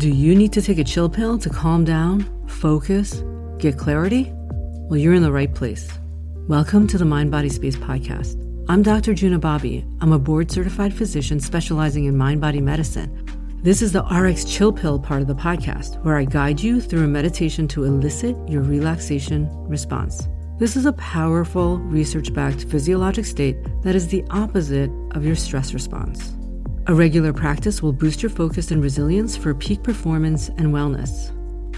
Do you need to take a chill pill to calm down, focus, get clarity? Well, you're in the right place. Welcome to the Mind Body Space podcast. I'm Dr. Juna Bobby. I'm a board certified physician specializing in mind body medicine. This is the RX Chill Pill part of the podcast, where I guide you through a meditation to elicit your relaxation response. This is a powerful, research backed physiologic state that is the opposite of your stress response. A regular practice will boost your focus and resilience for peak performance and wellness.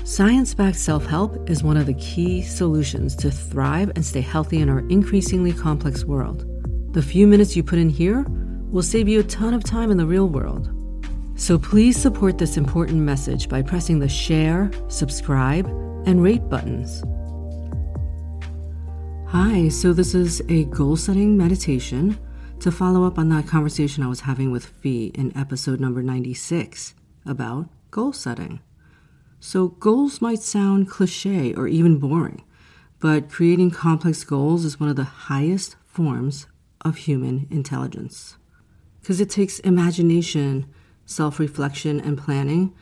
Science backed self help is one of the key solutions to thrive and stay healthy in our increasingly complex world. The few minutes you put in here will save you a ton of time in the real world. So please support this important message by pressing the share, subscribe, and rate buttons. Hi, so this is a goal setting meditation to follow up on that conversation I was having with Fee in episode number 96 about goal setting. So, goals might sound cliche or even boring, but creating complex goals is one of the highest forms of human intelligence. Because it takes imagination, self reflection, and planning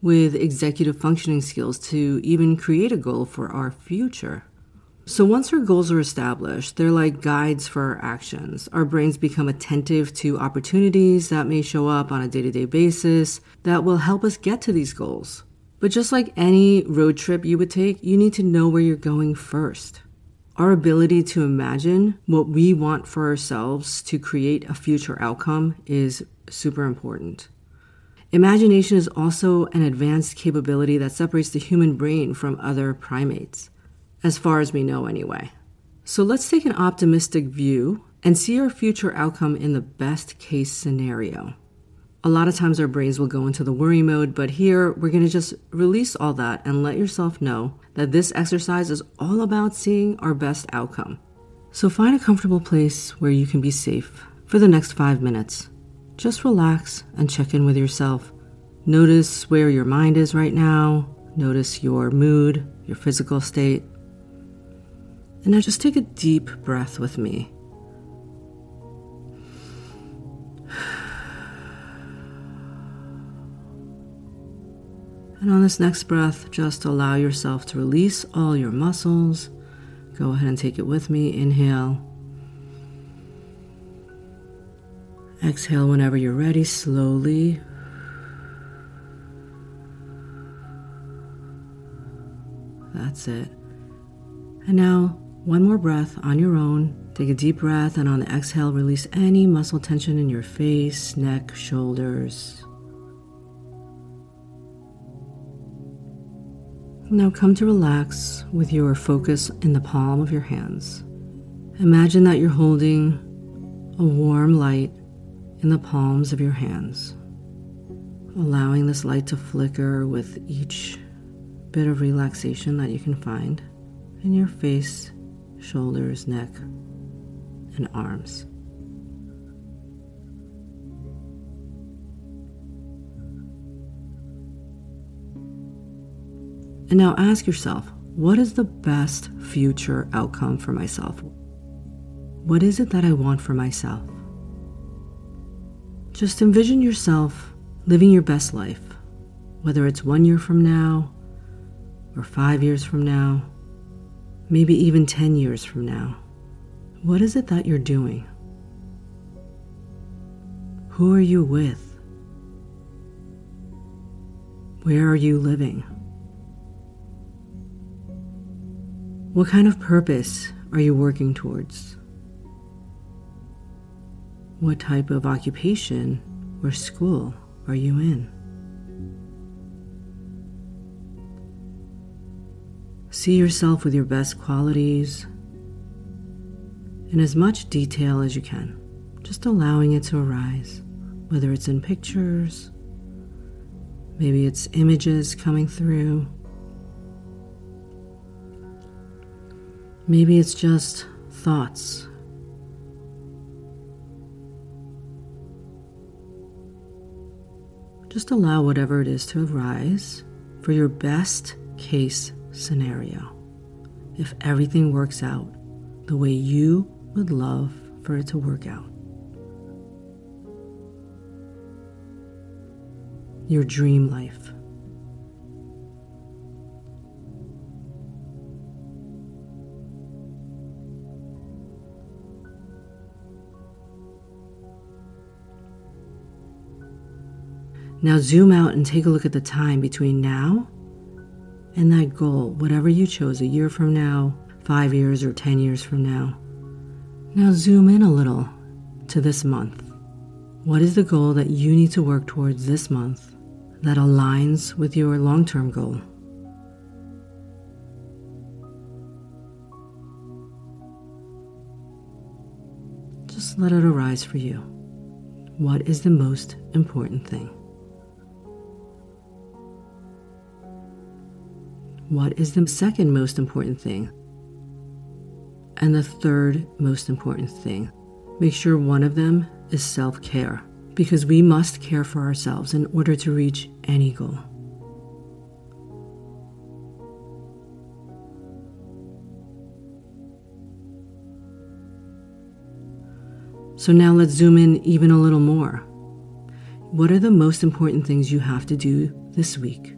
with executive functioning skills to even create a goal for our future. So once our goals are established, they're like guides for our actions. Our brains become attentive to opportunities that may show up on a day to day basis that will help us get to these goals. But just like any road trip you would take, you need to know where you're going first. Our ability to imagine what we want for ourselves to create a future outcome is super important. Imagination is also an advanced capability that separates the human brain from other primates as far as we know anyway. So let's take an optimistic view and see our future outcome in the best case scenario. A lot of times our brains will go into the worry mode, but here we're going to just release all that and let yourself know that this exercise is all about seeing our best outcome. So find a comfortable place where you can be safe for the next five minutes. Just relax and check in with yourself. Notice where your mind is right now. Notice your mood, your physical state. And now just take a deep breath with me. And on this next breath, just allow yourself to release all your muscles. Go ahead and take it with me. Inhale. Exhale whenever you're ready, slowly. That's it. And now one more breath on your own. Take a deep breath, and on the exhale, release any muscle tension in your face, neck, shoulders. Now come to relax with your focus in the palm of your hands. Imagine that you're holding a warm light in the palms of your hands, allowing this light to flicker with each bit of relaxation that you can find in your face shoulders, neck, and arms. And now ask yourself what is the best future outcome for myself? What is it that I want for myself? Just envision yourself living your best life, whether it's one year from now or five years from now maybe even 10 years from now? What is it that you're doing? Who are you with? Where are you living? What kind of purpose are you working towards? What type of occupation or school are you in? See yourself with your best qualities in as much detail as you can, just allowing it to arise, whether it's in pictures, maybe it's images coming through, maybe it's just thoughts. Just allow whatever it is to arise for your best case scenario. If everything works out the way you would love for it to work out, your dream life. Now zoom out and take a look at the time between now and that goal, whatever you chose, a year from now, five years, or 10 years from now. Now zoom in a little to this month. What is the goal that you need to work towards this month that aligns with your long term goal? Just let it arise for you. What is the most important thing? What is the second most important thing? And the third most important thing? Make sure one of them is self care because we must care for ourselves in order to reach any goal. So now let's zoom in even a little more. What are the most important things you have to do this week?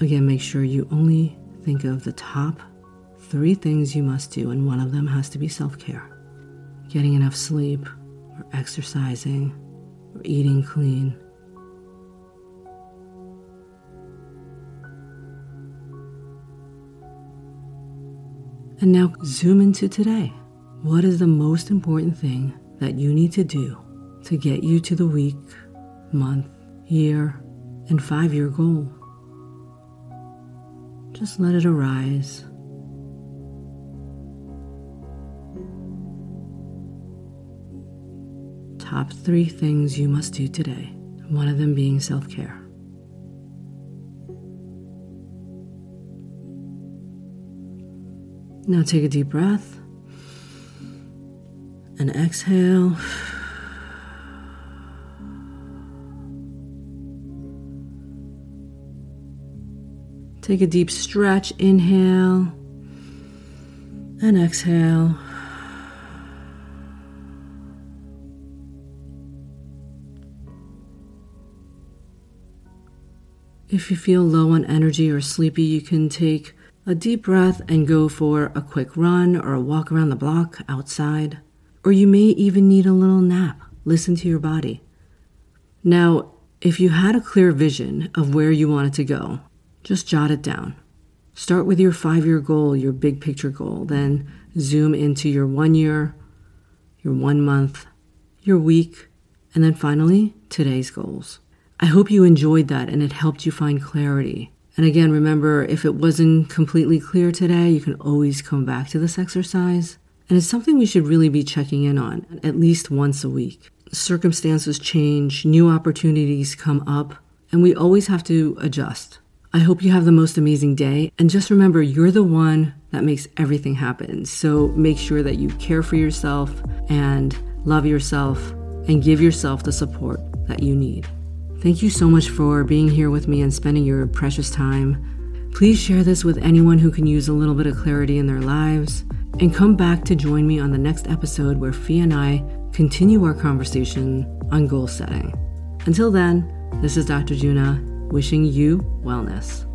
Again, make sure you only think of the top three things you must do, and one of them has to be self care getting enough sleep, or exercising, or eating clean. And now zoom into today. What is the most important thing that you need to do to get you to the week, month, year, and five year goal? Just let it arise. top three things you must do today, one of them being self care. Now take a deep breath and exhale. Take a deep stretch, inhale and exhale. If you feel low on energy or sleepy, you can take a deep breath and go for a quick run or a walk around the block outside. Or you may even need a little nap. Listen to your body. Now, if you had a clear vision of where you wanted to go, just jot it down. Start with your five year goal, your big picture goal, then zoom into your one year, your one month, your week, and then finally, today's goals. I hope you enjoyed that and it helped you find clarity. And again, remember, if it wasn't completely clear today, you can always come back to this exercise. And it's something we should really be checking in on at least once a week. Circumstances change, new opportunities come up, and we always have to adjust. I hope you have the most amazing day. And just remember, you're the one that makes everything happen. So make sure that you care for yourself and love yourself and give yourself the support that you need. Thank you so much for being here with me and spending your precious time. Please share this with anyone who can use a little bit of clarity in their lives. And come back to join me on the next episode where Fee and I continue our conversation on goal setting. Until then, this is Dr. Juna wishing you wellness.